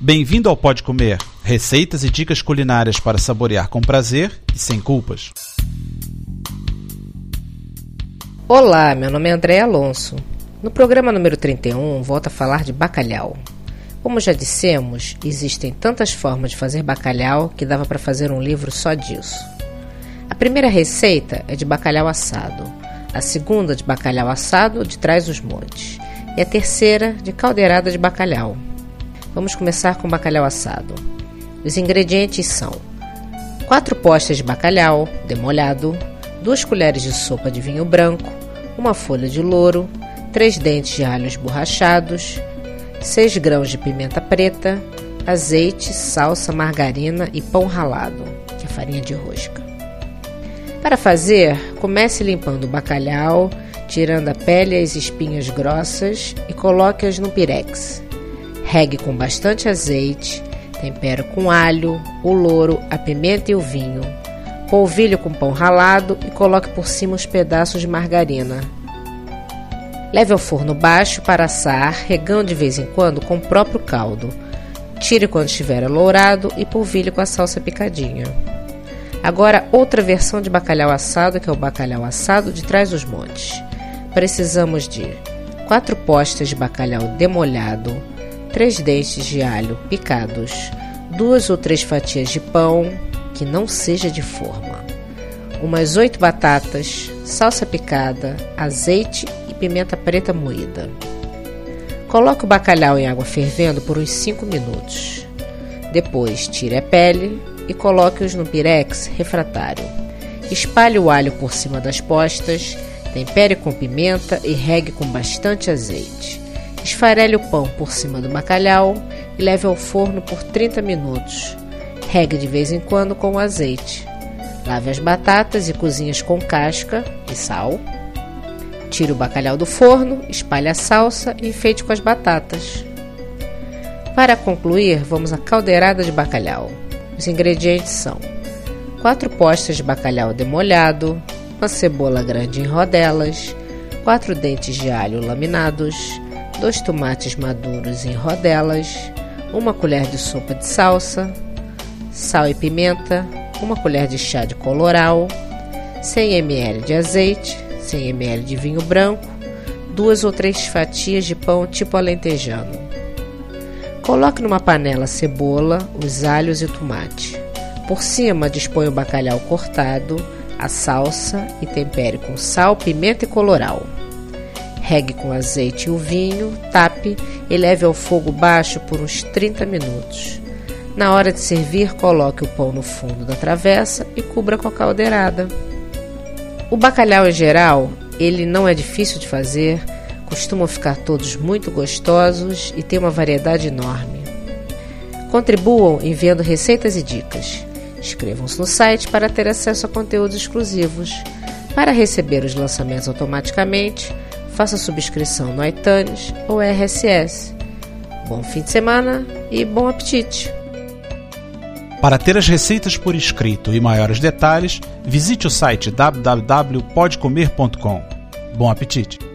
Bem-vindo ao Pode Comer, receitas e dicas culinárias para saborear com prazer e sem culpas. Olá, meu nome é André Alonso. No programa número 31, volto a falar de bacalhau. Como já dissemos, existem tantas formas de fazer bacalhau que dava para fazer um livro só disso. A primeira receita é de bacalhau assado, a segunda de bacalhau assado de trás os montes e a terceira de caldeirada de bacalhau. Vamos começar com bacalhau assado. Os ingredientes são 4 postas de bacalhau demolhado, 2 colheres de sopa de vinho branco, uma folha de louro, 3 dentes de alho esborrachados, 6 grãos de pimenta preta, azeite, salsa, margarina e pão ralado, que é farinha de rosca. Para fazer, comece limpando o bacalhau, tirando a pele e as espinhas grossas e coloque-as no pirex. Regue com bastante azeite, tempere com alho, o louro, a pimenta e o vinho. Polvilhe com pão ralado e coloque por cima os pedaços de margarina. Leve ao forno baixo para assar, regando de vez em quando com o próprio caldo. Tire quando estiver alourado e polvilhe com a salsa picadinha. Agora, outra versão de bacalhau assado, que é o bacalhau assado de trás dos montes. Precisamos de 4 postas de bacalhau demolhado, 3 dentes de alho picados, duas ou três fatias de pão que não seja de forma, umas 8 batatas, salsa picada, azeite e pimenta preta moída. Coloque o bacalhau em água fervendo por uns 5 minutos. Depois, tire a pele e coloque-os no pirex refratário. Espalhe o alho por cima das postas, tempere com pimenta e regue com bastante azeite. Esfarele o pão por cima do bacalhau e leve ao forno por 30 minutos. Regue de vez em quando com azeite. Lave as batatas e cozinhe com casca e sal. Tire o bacalhau do forno, espalhe a salsa e enfeite com as batatas. Para concluir, vamos à caldeirada de bacalhau. Os ingredientes são 4 postas de bacalhau demolhado, uma cebola grande em rodelas, 4 dentes de alho laminados, dois tomates maduros em rodelas, uma colher de sopa de salsa, sal e pimenta, uma colher de chá de coloral, 100 ml de azeite, 100 ml de vinho branco, duas ou três fatias de pão tipo alentejano. Coloque numa panela a cebola, os alhos e o tomate. Por cima, dispõe o bacalhau cortado, a salsa e tempere com sal, pimenta e coloral. Regue com azeite e o vinho, tape e leve ao fogo baixo por uns 30 minutos. Na hora de servir, coloque o pão no fundo da travessa e cubra com a caldeirada. O bacalhau em geral, ele não é difícil de fazer, costumam ficar todos muito gostosos e tem uma variedade enorme. Contribuam enviando receitas e dicas. Inscrevam-se no site para ter acesso a conteúdos exclusivos. Para receber os lançamentos automaticamente, faça subscrição no iTunes ou RSS. Bom fim de semana e bom apetite! Para ter as receitas por escrito e maiores detalhes, visite o site www.podcomer.com. Bom apetite!